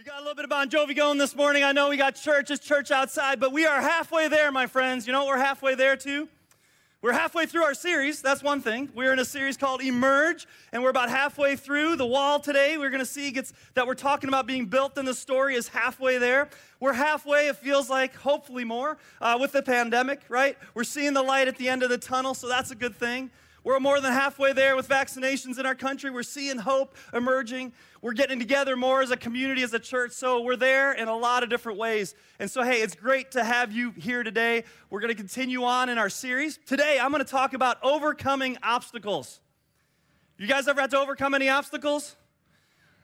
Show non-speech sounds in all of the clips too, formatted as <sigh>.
We got a little bit of Bon Jovi going this morning. I know we got church, it's church outside, but we are halfway there, my friends. You know what we're halfway there to? We're halfway through our series. That's one thing. We're in a series called Emerge, and we're about halfway through. The wall today, we're going to see gets, that we're talking about being built in the story is halfway there. We're halfway, it feels like, hopefully more, uh, with the pandemic, right? We're seeing the light at the end of the tunnel, so that's a good thing. We're more than halfway there with vaccinations in our country. We're seeing hope emerging. We're getting together more as a community, as a church. So we're there in a lot of different ways. And so, hey, it's great to have you here today. We're going to continue on in our series. Today, I'm going to talk about overcoming obstacles. You guys ever had to overcome any obstacles?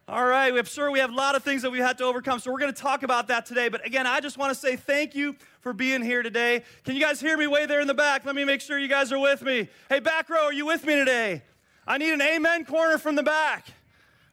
All right, I'm sure we have a lot of things that we had to overcome, so we're going to talk about that today. But again, I just want to say thank you for being here today. Can you guys hear me way there in the back? Let me make sure you guys are with me. Hey, back row, are you with me today? I need an amen corner from the back.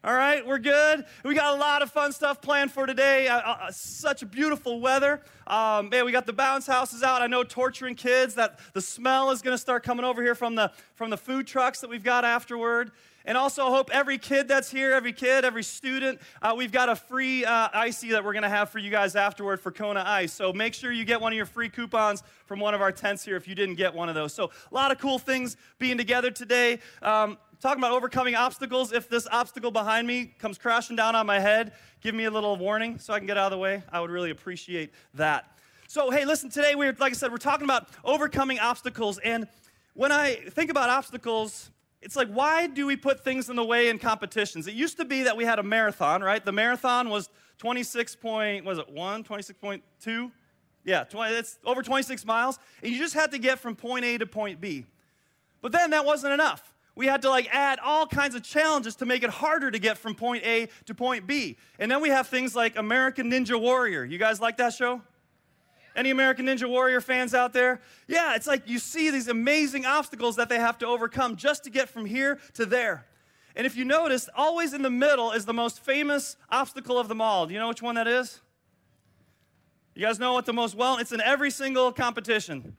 All right, we're good. We got a lot of fun stuff planned for today. Uh, uh, such beautiful weather. Um, man, we got the bounce houses out. I know torturing kids. That the smell is going to start coming over here from the from the food trucks that we've got afterward. And also, I hope every kid that's here, every kid, every student, uh, we've got a free uh, icy that we're going to have for you guys afterward for Kona Ice. So make sure you get one of your free coupons from one of our tents here if you didn't get one of those. So a lot of cool things being together today. Um, talking about overcoming obstacles. If this obstacle behind me comes crashing down on my head, give me a little warning so I can get out of the way. I would really appreciate that. So, hey, listen, today we're, like I said, we're talking about overcoming obstacles. And when I think about obstacles, it's like, why do we put things in the way in competitions? It used to be that we had a marathon, right? The marathon was 26 point, was it 1, 26.2? Yeah, 20, it's over 26 miles. And you just had to get from point A to point B. But then that wasn't enough. We had to like add all kinds of challenges to make it harder to get from point A to point B. And then we have things like American Ninja Warrior. You guys like that show? Any American Ninja Warrior fans out there? Yeah, it's like you see these amazing obstacles that they have to overcome just to get from here to there. And if you notice, always in the middle is the most famous obstacle of them all. Do you know which one that is? You guys know what the most well? It's in every single competition.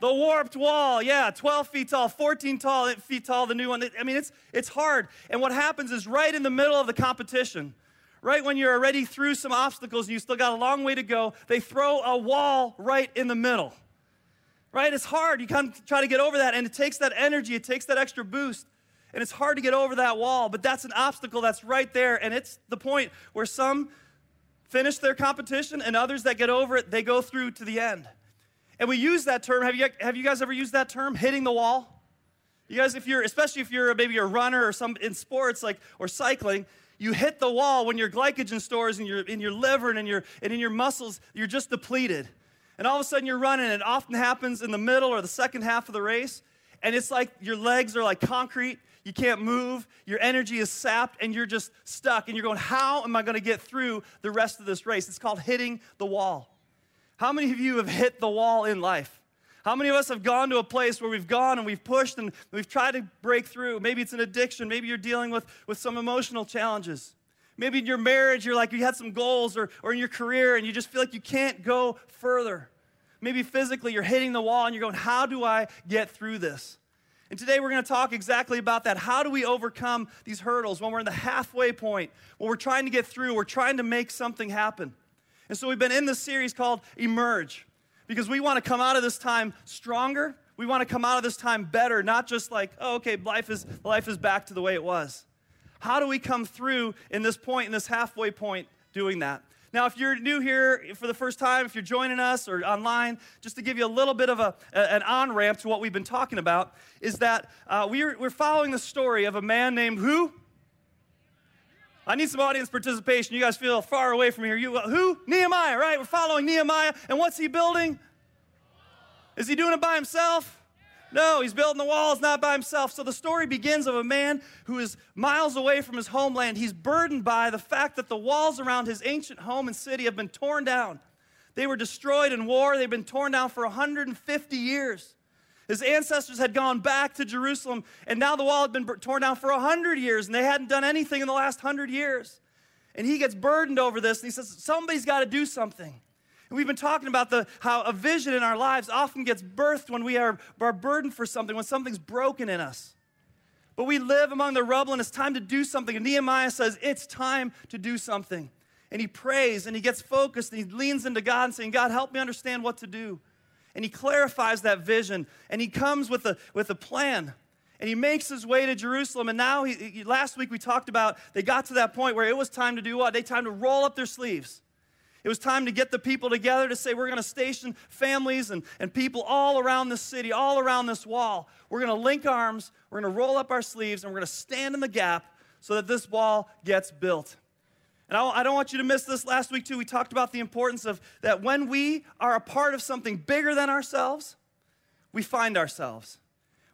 The warped wall, yeah, 12 feet tall, 14 tall, feet tall, the new one. I mean, it's, it's hard. And what happens is right in the middle of the competition, right when you're already through some obstacles and you still got a long way to go, they throw a wall right in the middle. Right? It's hard. You kind of try to get over that, and it takes that energy, it takes that extra boost. And it's hard to get over that wall, but that's an obstacle that's right there. And it's the point where some finish their competition and others that get over it, they go through to the end. And we use that term. Have you, have you guys ever used that term, hitting the wall? You guys, if you're, especially if you're maybe a runner or some in sports like or cycling, you hit the wall when your glycogen stores in your, in your liver and in your, and in your muscles, you're just depleted. And all of a sudden you're running, it often happens in the middle or the second half of the race. And it's like your legs are like concrete. You can't move. Your energy is sapped, and you're just stuck. And you're going, How am I going to get through the rest of this race? It's called hitting the wall. How many of you have hit the wall in life? How many of us have gone to a place where we've gone and we've pushed and we've tried to break through? Maybe it's an addiction. Maybe you're dealing with, with some emotional challenges. Maybe in your marriage, you're like, you had some goals, or, or in your career, and you just feel like you can't go further. Maybe physically, you're hitting the wall and you're going, How do I get through this? And today we're going to talk exactly about that. How do we overcome these hurdles when we're in the halfway point, when we're trying to get through, we're trying to make something happen? And so we've been in this series called Emerge because we want to come out of this time stronger. We want to come out of this time better, not just like, oh, okay, life is, life is back to the way it was. How do we come through in this point, in this halfway point, doing that? Now, if you're new here for the first time, if you're joining us or online, just to give you a little bit of a, an on ramp to what we've been talking about, is that uh, we're, we're following the story of a man named who? I need some audience participation. You guys feel far away from here. You who? Nehemiah, right? We're following Nehemiah. And what's he building? Is he doing it by himself? No, he's building the walls not by himself. So the story begins of a man who is miles away from his homeland. He's burdened by the fact that the walls around his ancient home and city have been torn down. They were destroyed in war. They've been torn down for 150 years. His ancestors had gone back to Jerusalem, and now the wall had been torn down for 100 years, and they hadn't done anything in the last 100 years. And he gets burdened over this, and he says, Somebody's got to do something. And we've been talking about the, how a vision in our lives often gets birthed when we are, are burdened for something, when something's broken in us. But we live among the rubble, and it's time to do something. And Nehemiah says, It's time to do something. and he prays and he gets focused and he leans into God and saying, God, help me understand what to do. And he clarifies that vision and he comes with a, with a plan and he makes his way to Jerusalem. And now, he, he, last week we talked about they got to that point where it was time to do what? They time to roll up their sleeves. It was time to get the people together to say, we're going to station families and, and people all around this city, all around this wall. We're going to link arms, we're going to roll up our sleeves, and we're going to stand in the gap so that this wall gets built. And I, don't want you to miss this. Last week, too, we talked about the importance of that when we are a part of something bigger than ourselves, we find ourselves.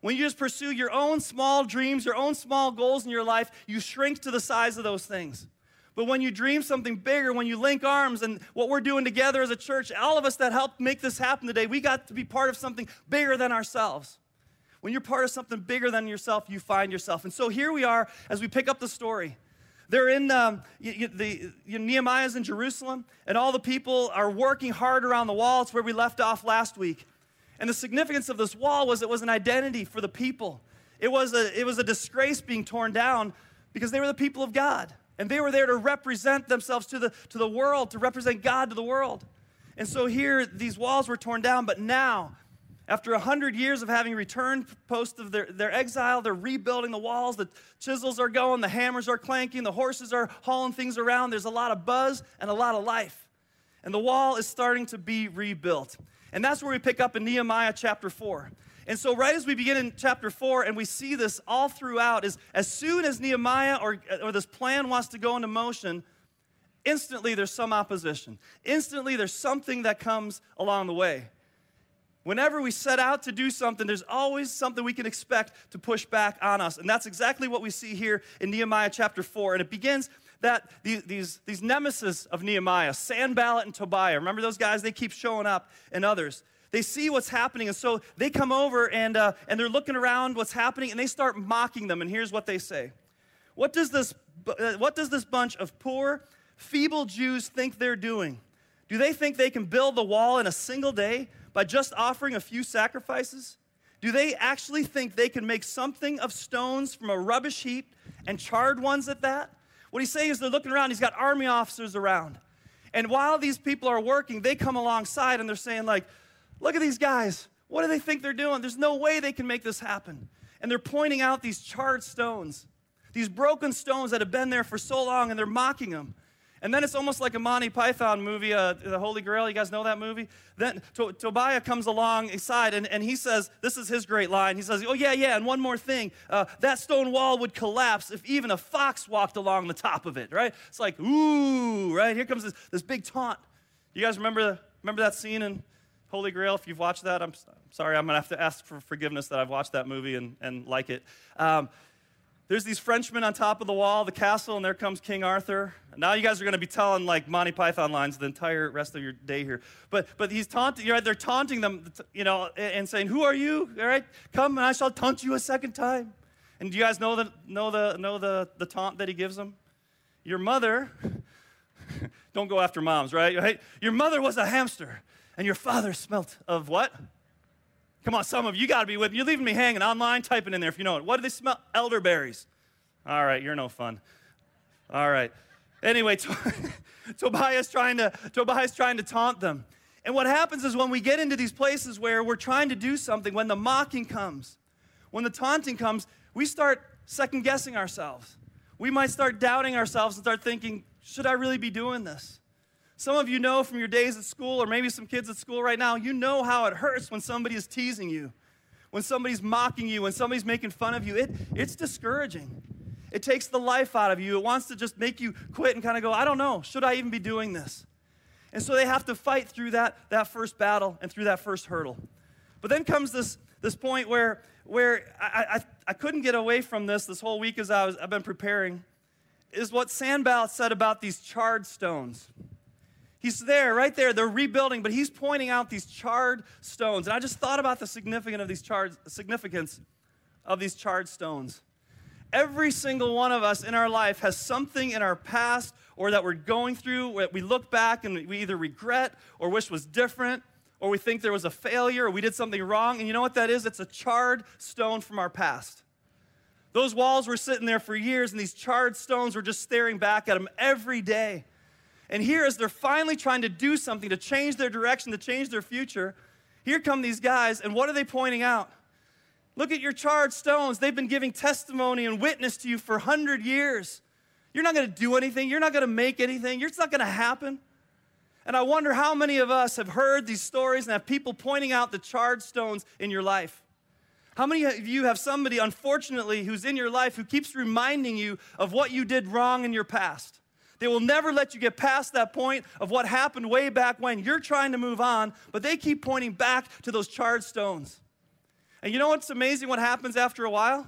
When you just pursue your own small dreams, your own small goals in your life, you shrink to the size of those things. But when you dream something bigger, when you link arms, and what we're doing together as a church, all of us that helped make this happen today, we got to be part of something bigger than ourselves. When you're part of something bigger than yourself, you find yourself. And so here we are as we pick up the story. They're in um, you, you, the you, Nehemiah's in Jerusalem, and all the people are working hard around the wall. It's where we left off last week. And the significance of this wall was it was an identity for the people. It was a, it was a disgrace being torn down because they were the people of God. And they were there to represent themselves to the, to the world, to represent God to the world. And so here, these walls were torn down, but now, after a hundred years of having returned post of their, their exile, they're rebuilding the walls. The chisels are going, the hammers are clanking, the horses are hauling things around. There's a lot of buzz and a lot of life. And the wall is starting to be rebuilt. And that's where we pick up in Nehemiah chapter 4. And so, right as we begin in chapter 4, and we see this all throughout, is as soon as Nehemiah or, or this plan wants to go into motion, instantly there's some opposition. Instantly there's something that comes along the way. Whenever we set out to do something, there's always something we can expect to push back on us. And that's exactly what we see here in Nehemiah chapter 4. And it begins that these, these nemesis of Nehemiah, Sanballat and Tobiah, remember those guys? They keep showing up, and others. They see what's happening, and so they come over and, uh, and they're looking around what's happening, and they start mocking them. And here's what they say What does this, uh, what does this bunch of poor, feeble Jews think they're doing? Do they think they can build the wall in a single day by just offering a few sacrifices? Do they actually think they can make something of stones from a rubbish heap and charred ones at that? What he's saying is they're looking around, he's got army officers around. And while these people are working, they come alongside and they're saying, like, look at these guys. What do they think they're doing? There's no way they can make this happen. And they're pointing out these charred stones, these broken stones that have been there for so long, and they're mocking them. And then it's almost like a Monty Python movie, uh, The Holy Grail. You guys know that movie? Then to- Tobiah comes alongside and, and he says, This is his great line. He says, Oh, yeah, yeah, and one more thing. Uh, that stone wall would collapse if even a fox walked along the top of it, right? It's like, ooh, right? Here comes this, this big taunt. You guys remember, remember that scene in Holy Grail? If you've watched that, I'm, sorry, I'm going to have to ask for forgiveness that I've watched that movie and, and like it. Um, there's these Frenchmen on top of the wall, the castle, and there comes King Arthur. Now you guys are going to be telling like Monty Python lines the entire rest of your day here. But but he's taunting, right? They're taunting them, you know, and saying, "Who are you? All right, come and I shall taunt you a second time." And do you guys know the know the know the the taunt that he gives them? Your mother. <laughs> don't go after moms, right? right? Your mother was a hamster, and your father smelt of what? Come on, some of you got to be with me. You're leaving me hanging online, typing in there if you know it. What do they smell? Elderberries. All right, you're no fun. All right. Anyway, <laughs> Tobiah's trying to Tobiah's trying to taunt them. And what happens is when we get into these places where we're trying to do something, when the mocking comes, when the taunting comes, we start second guessing ourselves. We might start doubting ourselves and start thinking, should I really be doing this? Some of you know from your days at school, or maybe some kids at school right now, you know how it hurts when somebody is teasing you, when somebody's mocking you, when somebody's making fun of you. It, it's discouraging. It takes the life out of you. It wants to just make you quit and kind of go, I don't know, should I even be doing this? And so they have to fight through that, that first battle and through that first hurdle. But then comes this, this point where, where I, I, I couldn't get away from this this whole week as I was, I've been preparing, is what Sanballat said about these charred stones. He's there, right there. They're rebuilding, but he's pointing out these charred stones. And I just thought about the significance of these charred, significance of these charred stones. Every single one of us in our life has something in our past or that we're going through where we look back and we either regret or wish was different or we think there was a failure or we did something wrong. And you know what that is? It's a charred stone from our past. Those walls were sitting there for years, and these charred stones were just staring back at them every day. And here, as they're finally trying to do something to change their direction, to change their future, here come these guys, and what are they pointing out? Look at your charred stones. They've been giving testimony and witness to you for 100 years. You're not going to do anything. You're not going to make anything. It's not going to happen. And I wonder how many of us have heard these stories and have people pointing out the charred stones in your life. How many of you have somebody, unfortunately, who's in your life who keeps reminding you of what you did wrong in your past? They will never let you get past that point of what happened way back when. You're trying to move on, but they keep pointing back to those charred stones. And you know what's amazing what happens after a while?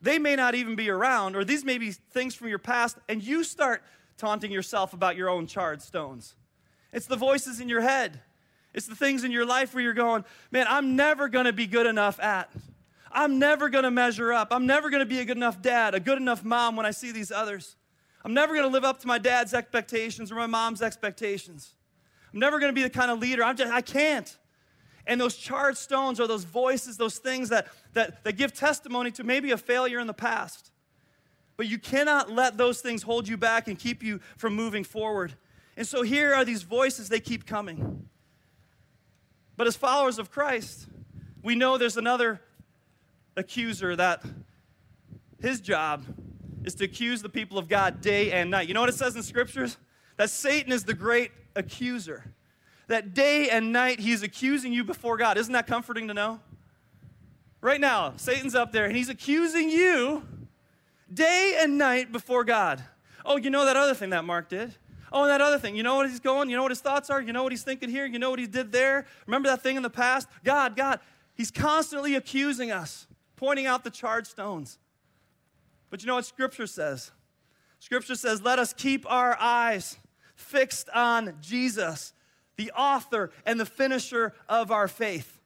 They may not even be around, or these may be things from your past, and you start taunting yourself about your own charred stones. It's the voices in your head. It's the things in your life where you're going, man, I'm never gonna be good enough at. I'm never gonna measure up. I'm never gonna be a good enough dad, a good enough mom when I see these others. I'm never gonna live up to my dad's expectations or my mom's expectations. I'm never gonna be the kind of leader. I'm just, I can't. And those charred stones are those voices, those things that, that, that give testimony to maybe a failure in the past. But you cannot let those things hold you back and keep you from moving forward. And so here are these voices, they keep coming. But as followers of Christ, we know there's another accuser that his job is to accuse the people of God day and night. You know what it says in scriptures? That Satan is the great accuser. That day and night he's accusing you before God. Isn't that comforting to know? Right now, Satan's up there and he's accusing you day and night before God. Oh, you know that other thing that Mark did? Oh, and that other thing, you know what he's going? You know what his thoughts are? You know what he's thinking here? You know what he did there? Remember that thing in the past? God, God. He's constantly accusing us, pointing out the charred stones. But you know what Scripture says? Scripture says, let us keep our eyes fixed on Jesus, the author and the finisher of our faith.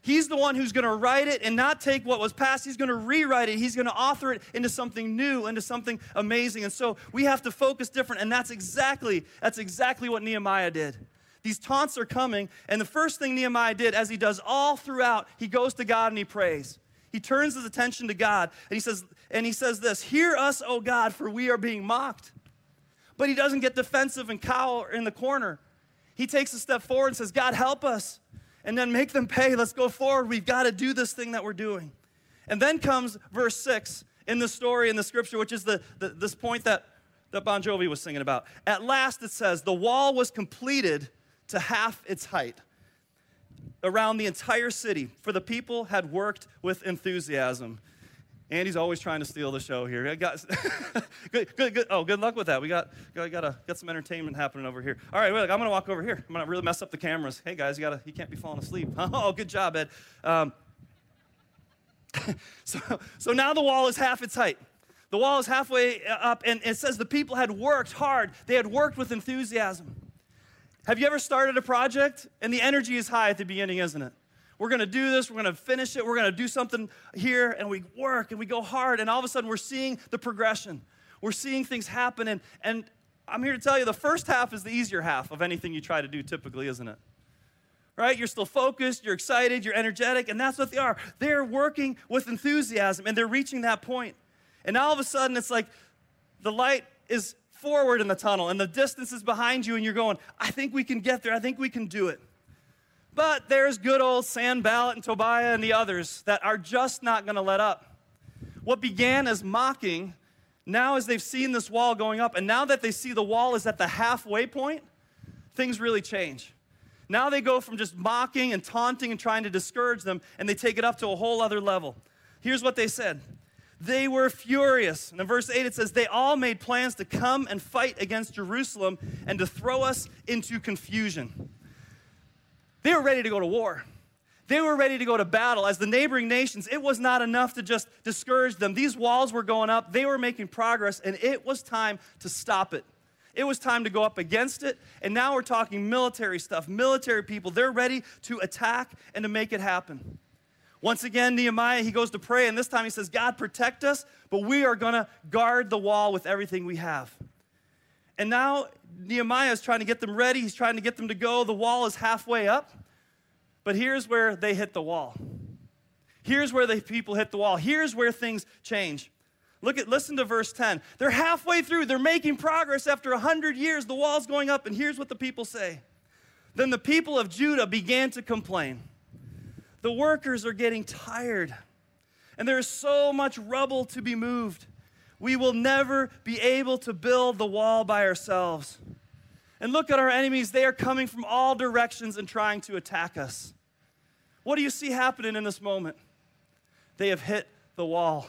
He's the one who's going to write it and not take what was past. He's going to rewrite it. He's going to author it into something new, into something amazing. And so we have to focus different. And that's exactly, that's exactly what Nehemiah did. These taunts are coming. And the first thing Nehemiah did, as he does all throughout, he goes to God and he prays. He turns his attention to God and he says, and he says this, Hear us, O God, for we are being mocked. But he doesn't get defensive and cower in the corner. He takes a step forward and says, God, help us and then make them pay. Let's go forward. We've got to do this thing that we're doing. And then comes verse 6 in the story in the scripture, which is the, the, this point that, that Bon Jovi was singing about. At last it says, the wall was completed to half its height around the entire city, for the people had worked with enthusiasm. Andy's always trying to steal the show here. Got, <laughs> good, good, good. Oh, good luck with that. We got, got, got, a, got some entertainment happening over here. All right, wait, I'm gonna walk over here. I'm gonna really mess up the cameras. Hey guys, you gotta, you can't be falling asleep. <laughs> Oh, good job, Ed. Um, <laughs> so, so now the wall is half its height. The wall is halfway up, and it says the people had worked hard. They had worked with enthusiasm. Have you ever started a project and the energy is high at the beginning, isn't it? we're going to do this, we're going to finish it, we're going to do something here, and we work and we go hard, and all of a sudden we're seeing the progression. We're seeing things happen, and, and I'm here to tell you the first half is the easier half of anything you try to do typically, isn't it? Right? You're still focused, you're excited, you're energetic, and that's what they are. They're working with enthusiasm and they're reaching that point. And all of a sudden, it's like the light is forward in the tunnel and the distance is behind you, and you're going, I think we can get there, I think we can do it. But there's good old Sanballat and Tobiah and the others that are just not going to let up. What began as mocking, now as they've seen this wall going up, and now that they see the wall is at the halfway point, things really change. Now they go from just mocking and taunting and trying to discourage them, and they take it up to a whole other level. Here's what they said They were furious. And in verse 8 it says, They all made plans to come and fight against Jerusalem and to throw us into confusion. They were ready to go to war. They were ready to go to battle. As the neighboring nations, it was not enough to just discourage them. These walls were going up, they were making progress, and it was time to stop it. It was time to go up against it. And now we're talking military stuff, military people. They're ready to attack and to make it happen. Once again, Nehemiah, he goes to pray, and this time he says, God, protect us, but we are going to guard the wall with everything we have. And now Nehemiah is trying to get them ready. He's trying to get them to go. The wall is halfway up. But here's where they hit the wall. Here's where the people hit the wall. Here's where things change. Look at listen to verse 10. They're halfway through. They're making progress after 100 years. The wall's going up and here's what the people say. Then the people of Judah began to complain. The workers are getting tired and there is so much rubble to be moved. We will never be able to build the wall by ourselves. And look at our enemies. They are coming from all directions and trying to attack us. What do you see happening in this moment? They have hit the wall.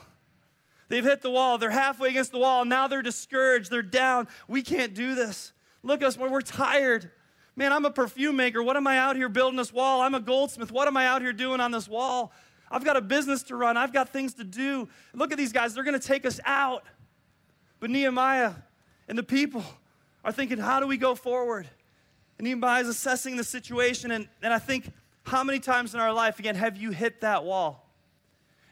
They've hit the wall. They're halfway against the wall. Now they're discouraged. They're down. We can't do this. Look at us. We're tired. Man, I'm a perfume maker. What am I out here building this wall? I'm a goldsmith. What am I out here doing on this wall? I've got a business to run. I've got things to do. Look at these guys. They're going to take us out. But Nehemiah and the people are thinking, how do we go forward? And Nehemiah is assessing the situation. And, and I think, how many times in our life, again, have you hit that wall?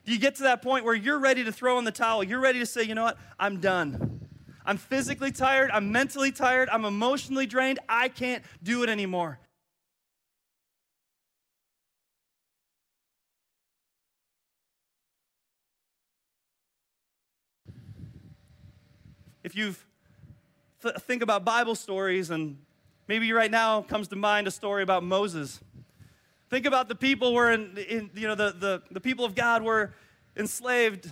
Do you get to that point where you're ready to throw in the towel? You're ready to say, you know what? I'm done. I'm physically tired. I'm mentally tired. I'm emotionally drained. I can't do it anymore. if you th- think about Bible stories, and maybe right now comes to mind a story about Moses. Think about the people were in, in you know, the, the, the people of God were enslaved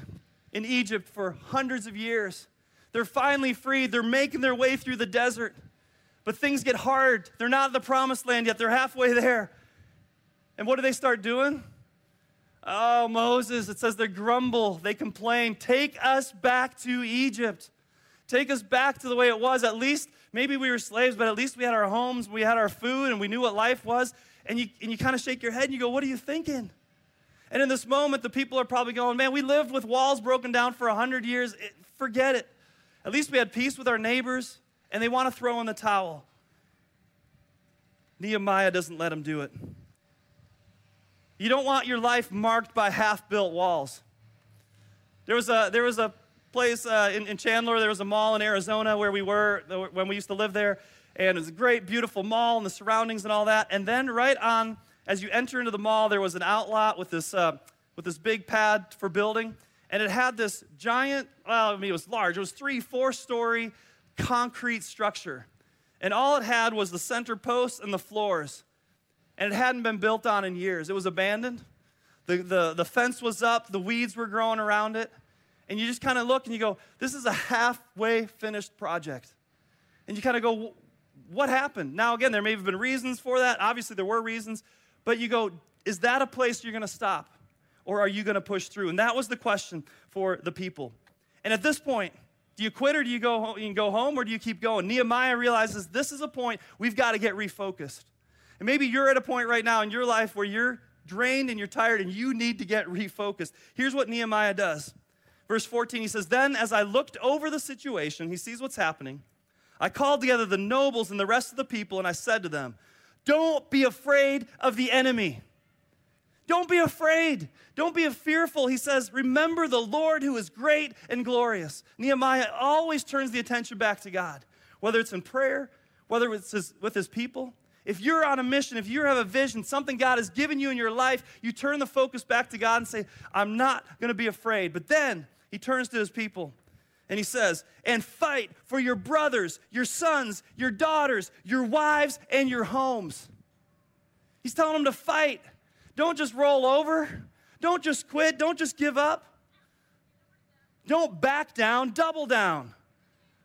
in Egypt for hundreds of years. They're finally freed. They're making their way through the desert. But things get hard. They're not in the promised land yet. They're halfway there. And what do they start doing? Oh, Moses, it says they grumble, they complain. Take us back to Egypt. Take us back to the way it was. At least, maybe we were slaves, but at least we had our homes, we had our food, and we knew what life was. And you, and you kind of shake your head and you go, What are you thinking? And in this moment, the people are probably going, Man, we lived with walls broken down for 100 years. It, forget it. At least we had peace with our neighbors, and they want to throw in the towel. Nehemiah doesn't let them do it. You don't want your life marked by half built walls. There was a, there was a place uh, in, in Chandler. There was a mall in Arizona where we were when we used to live there. And it was a great, beautiful mall and the surroundings and all that. And then right on, as you enter into the mall, there was an outlot with this, uh, with this big pad for building. And it had this giant, well, I mean, it was large. It was three, four story concrete structure. And all it had was the center posts and the floors. And it hadn't been built on in years. It was abandoned. The, the, the fence was up, the weeds were growing around it and you just kind of look and you go, this is a halfway finished project. And you kind of go, what happened? Now, again, there may have been reasons for that. Obviously, there were reasons. But you go, is that a place you're going to stop? Or are you going to push through? And that was the question for the people. And at this point, do you quit or do you go home, go home or do you keep going? Nehemiah realizes this is a point we've got to get refocused. And maybe you're at a point right now in your life where you're drained and you're tired and you need to get refocused. Here's what Nehemiah does Verse 14, he says, Then as I looked over the situation, he sees what's happening. I called together the nobles and the rest of the people, and I said to them, Don't be afraid of the enemy. Don't be afraid. Don't be fearful. He says, Remember the Lord who is great and glorious. Nehemiah always turns the attention back to God, whether it's in prayer, whether it's his, with his people. If you're on a mission, if you have a vision, something God has given you in your life, you turn the focus back to God and say, I'm not going to be afraid. But then he turns to his people and he says, And fight for your brothers, your sons, your daughters, your wives, and your homes. He's telling them to fight. Don't just roll over. Don't just quit. Don't just give up. Don't back down, double down.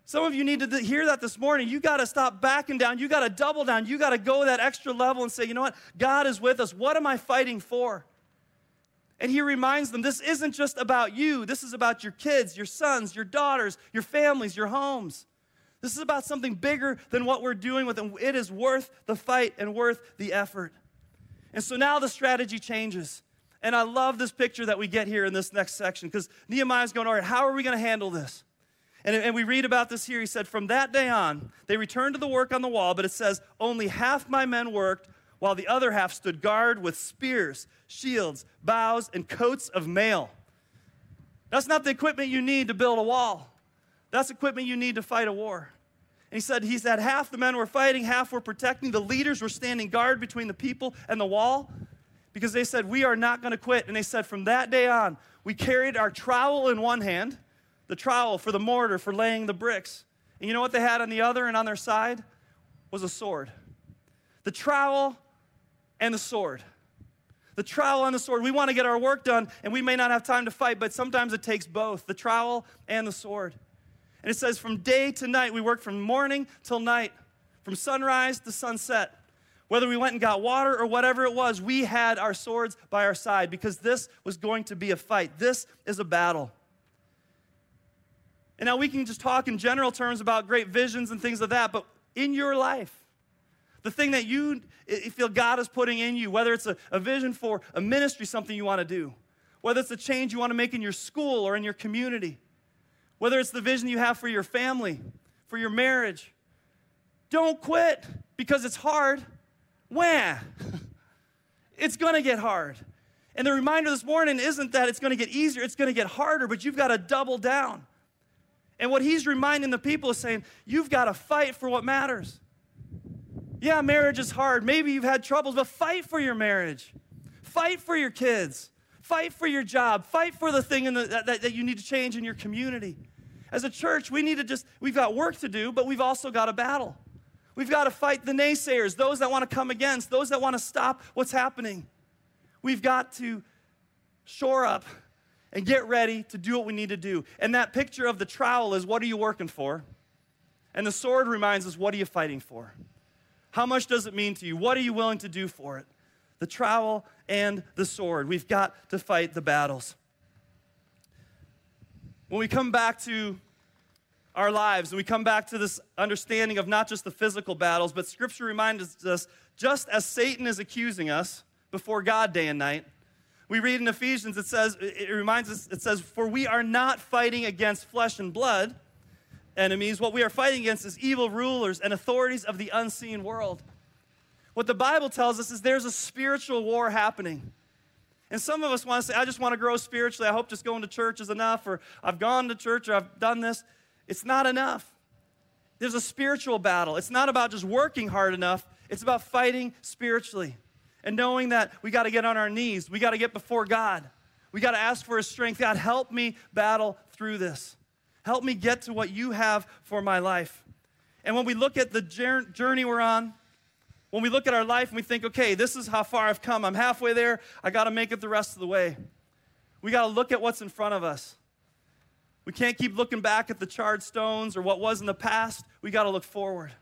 Some of you need to hear that this morning. You got to stop backing down. You got to double down. You got to go that extra level and say, you know what? God is with us. What am I fighting for? And he reminds them this isn't just about you, this is about your kids, your sons, your daughters, your families, your homes. This is about something bigger than what we're doing with them. It is worth the fight and worth the effort. And so now the strategy changes. And I love this picture that we get here in this next section because Nehemiah's going, All right, how are we going to handle this? And, and we read about this here. He said, From that day on, they returned to the work on the wall, but it says, Only half my men worked, while the other half stood guard with spears, shields, bows, and coats of mail. That's not the equipment you need to build a wall. That's equipment you need to fight a war. And he said, he said half the men were fighting, half were protecting. The leaders were standing guard between the people and the wall because they said, We are not going to quit. And they said, From that day on, we carried our trowel in one hand, the trowel for the mortar for laying the bricks. And you know what they had on the other and on their side? Was a sword. The trowel and the sword. The trowel and the sword. We want to get our work done, and we may not have time to fight, but sometimes it takes both the trowel and the sword. And it says, from day to night, we worked from morning till night, from sunrise to sunset. Whether we went and got water or whatever it was, we had our swords by our side because this was going to be a fight. This is a battle. And now we can just talk in general terms about great visions and things like that, but in your life, the thing that you feel God is putting in you, whether it's a, a vision for a ministry, something you want to do, whether it's a change you want to make in your school or in your community, whether it's the vision you have for your family, for your marriage, don't quit because it's hard. Wah! <laughs> it's to get hard. And the reminder this morning isn't that it's to get easier, it's to get harder, but you've got to double down. And what he's reminding the people is saying, you've got to fight for what matters. Yeah, marriage is hard. Maybe you've had troubles, but fight for your marriage. Fight for your kids. Fight for your job. Fight for the thing the, that, that you need to change in your community. As a church, we need to just, we've got work to do, but we've also got a battle. We've got to fight the naysayers, those that want to come against, those that want to stop what's happening. We've got to shore up and get ready to do what we need to do. And that picture of the trowel is what are you working for? And the sword reminds us what are you fighting for? How much does it mean to you? What are you willing to do for it? The trowel and the sword. We've got to fight the battles. When we come back to our lives and we come back to this understanding of not just the physical battles, but Scripture reminds us just as Satan is accusing us before God day and night, we read in Ephesians, it says, it reminds us, it says, For we are not fighting against flesh and blood enemies. What we are fighting against is evil rulers and authorities of the unseen world. What the Bible tells us is there's a spiritual war happening. And some of us want to say, I just want to grow spiritually. I hope just going to church is enough, or I've gone to church, or I've done this. It's not enough. There's a spiritual battle. It's not about just working hard enough, it's about fighting spiritually and knowing that we got to get on our knees. We got to get before God. We got to ask for His strength. God, help me battle through this. Help me get to what you have for my life. And when we look at the journey we're on, when we look at our life and we think, okay, this is how far I've come, I'm halfway there, I got to make it the rest of the way. We got to look at what's in front of us. We can't keep looking back at the charred stones or what was in the past. We got to look forward.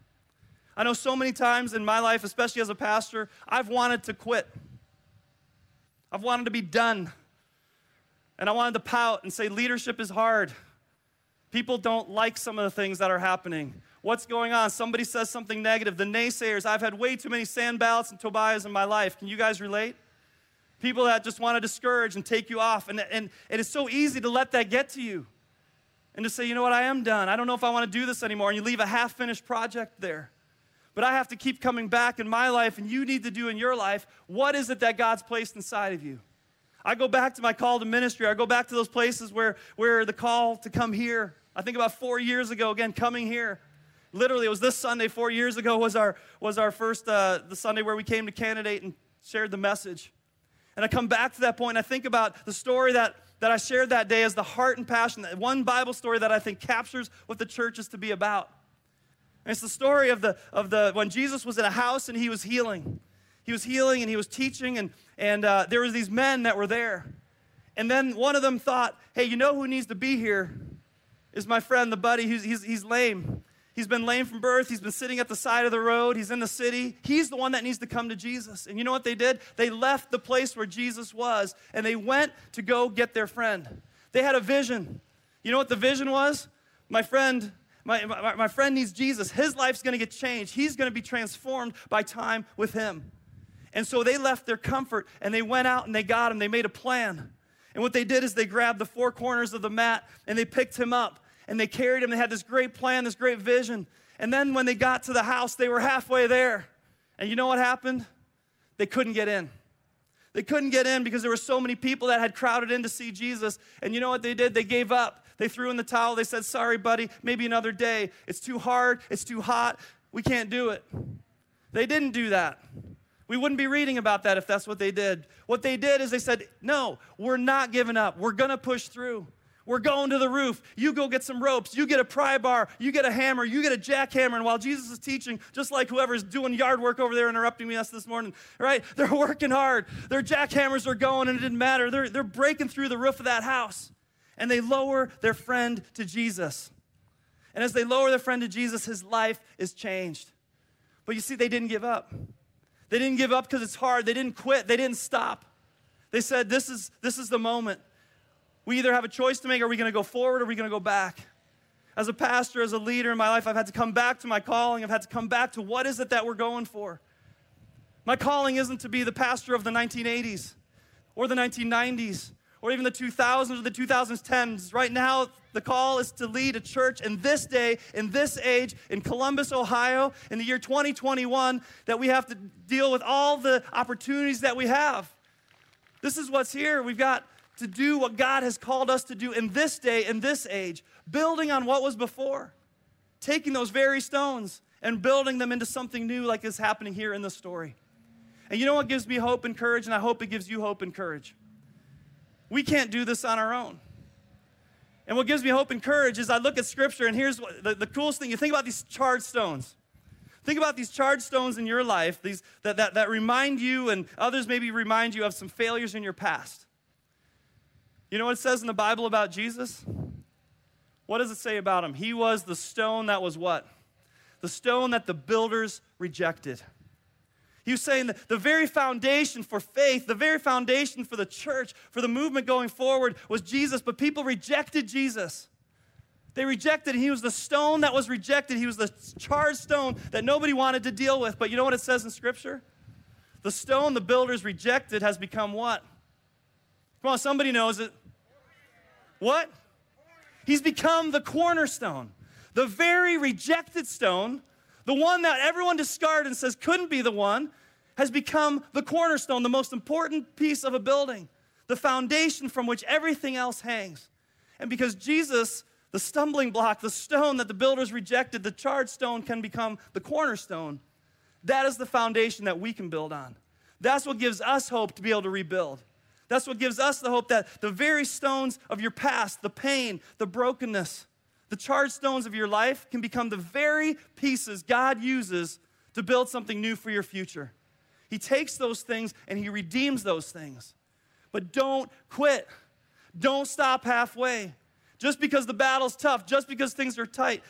I know so many times in my life, especially as a pastor, I've wanted to quit. I've wanted to be done. And I wanted to pout and say, leadership is hard. People don't like some of the things that are happening. What's going on? Somebody says something negative. The naysayers, I've had way too many Sanballats and Tobiahs in my life. Can you guys relate? People that just want to discourage and take you off. And, and, and it's so easy to let that get to you and to say, you know what, I am done. I don't know if I want to do this anymore. And you leave a half finished project there but I have to keep coming back in my life, and you need to do in your life. What is it that God's placed inside of you? I go back to my call to ministry. I go back to those places where, where the call to come here. I think about four years ago, again, coming here. Literally, it was this Sunday, four years ago, was our, was our first, uh, the Sunday where we came to candidate and shared the message. And I come back to that point, and I think about the story that, that I shared that day as the heart and passion, that one Bible story that I think captures what the church is to be about. And it's the story of the, of the when Jesus was in a house and he was healing. He was healing and he was teaching, and, and uh, there was these men that were there. And then one of them thought, hey, you know who needs to be here? Is my friend, the buddy, who's, he's, he's lame. He's been lame from birth. He's been sitting at the side of the road. He's in the city. He's the one that needs to come to Jesus. And you know what they did? They left the place where Jesus was and they went to go get their friend. They had a vision. You know what the vision was? My friend my, my, my friend needs Jesus. His life's gonna get changed. He's gonna be transformed by time with him. And so they left their comfort and they went out and they got him. They made a plan. And what they did is they grabbed the four corners of the mat and they picked him up and they carried him. They had this great plan, this great vision. And then when they got to the house, they were halfway there. And you know what happened? They couldn't get in. They couldn't get in because there were so many people that had crowded in to see Jesus. And you know what they did? They gave up. They threw in the towel. They said, Sorry, buddy, maybe another day. It's too hard. It's too hot. We can't do it. They didn't do that. We wouldn't be reading about that if that's what they did. What they did is they said, No, we're not giving up. We're going to push through. We're going to the roof. You go get some ropes. You get a pry bar. You get a hammer. You get a jackhammer. And while Jesus is teaching, just like whoever's doing yard work over there interrupting me us this morning, right? <laughs> They're working hard. Their jackhammers are going, and it didn't matter. They're, they're breaking through the roof of that house. And they lower their friend to Jesus. And as they lower their friend to Jesus, his life is changed. But you see, they didn't give up. They didn't give up because it's hard. They didn't quit. They didn't stop. They said, This is, this is the moment. We either have a choice to make, are we going to go forward or are we going to go back? As a pastor, as a leader in my life, I've had to come back to my calling. I've had to come back to what is it that we're going for. My calling isn't to be the pastor of the 1980s or the 1990s or even the 2000s or the 2010s. Right now, the call is to lead a church in this day, in this age, in Columbus, Ohio, in the year 2021, that we have to deal with all the opportunities that we have. This is what's here. We've got to do what God has called us to do in this day, in this age, building on what was before, taking those very stones and building them into something new, like is happening here in the story. And you know what gives me hope and courage, and I hope it gives you hope and courage? We can't do this on our own. And what gives me hope and courage is I look at scripture, and here's what, the, the coolest thing you think about these charred stones. Think about these charred stones in your life, these, that, that, that remind you, and others maybe remind you of some failures in your past. You know what it says in the Bible about Jesus? What does it say about him? He was the stone that was what? The stone that the builders rejected. He was saying that the very foundation for faith, the very foundation for the church, for the movement going forward was Jesus, but people rejected Jesus. They rejected, he was the stone that was rejected. He was the charred stone that nobody wanted to deal with. But you know what it says in Scripture? The stone the builders rejected has become what? Come on, somebody knows it. What? He's become the cornerstone. The very rejected stone, the one that everyone discarded and says couldn't be the one, has become the cornerstone, the most important piece of a building, the foundation from which everything else hangs. And because Jesus, the stumbling block, the stone that the builders rejected, the charred stone can become the cornerstone. That is the foundation that we can build on. That's what gives us hope to be able to rebuild. That's what gives us the hope that the very stones of your past, the pain, the brokenness, the charged stones of your life can become the very pieces God uses to build something new for your future. He takes those things and He redeems those things. But don't quit. Don't stop halfway. Just because the battle's tough, just because things are tight,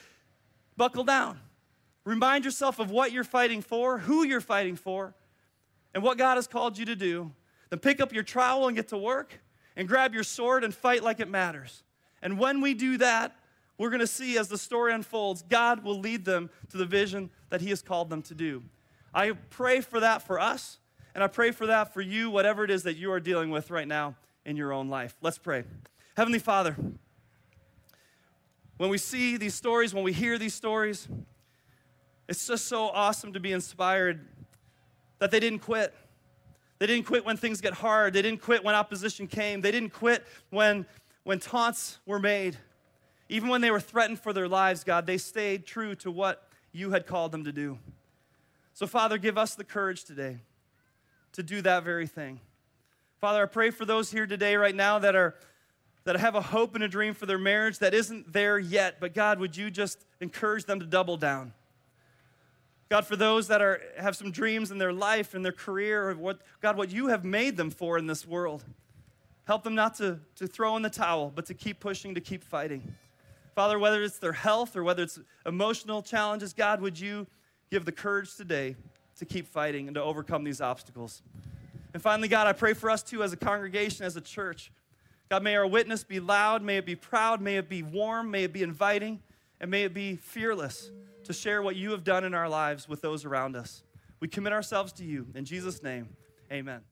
buckle down. Remind yourself of what you're fighting for, who you're fighting for, and what God has called you to do then pick up your trowel and get to work and grab your sword and fight like it matters. And when we do that, we're going to see as the story unfolds, God will lead them to the vision that He has called them to do. I pray for that for us, and I pray for that for you, whatever it is that you are dealing with right now in your own life. Let's pray. Heavenly Father, when we see these stories, when we hear these stories, it's just so awesome to be inspired that they didn't quit they didn't quit when things get hard. They didn't quit when opposition came. They didn't quit when, when taunts were made. Even when they were threatened for their lives, God, they stayed true to what you had called them to do. So, Father, give us the courage today to do that very thing. Father, I pray for those here today, right now, that are that have a hope and a dream for their marriage that isn't there yet, but God, would you just encourage them to double down? God, for those that are, have some dreams in their life and their career, or what, God, what you have made them for in this world, help them not to, to throw in the towel, but to keep pushing, to keep fighting. Father, whether it's their health or whether it's emotional challenges, God, would you give the courage today to keep fighting and to overcome these obstacles? And finally, God, I pray for us too as a congregation, as a church. God, may our witness be loud, may it be proud, may it be warm, may it be inviting, and may it be fearless to share what you have done in our lives with those around us. We commit ourselves to you. In Jesus' name, amen.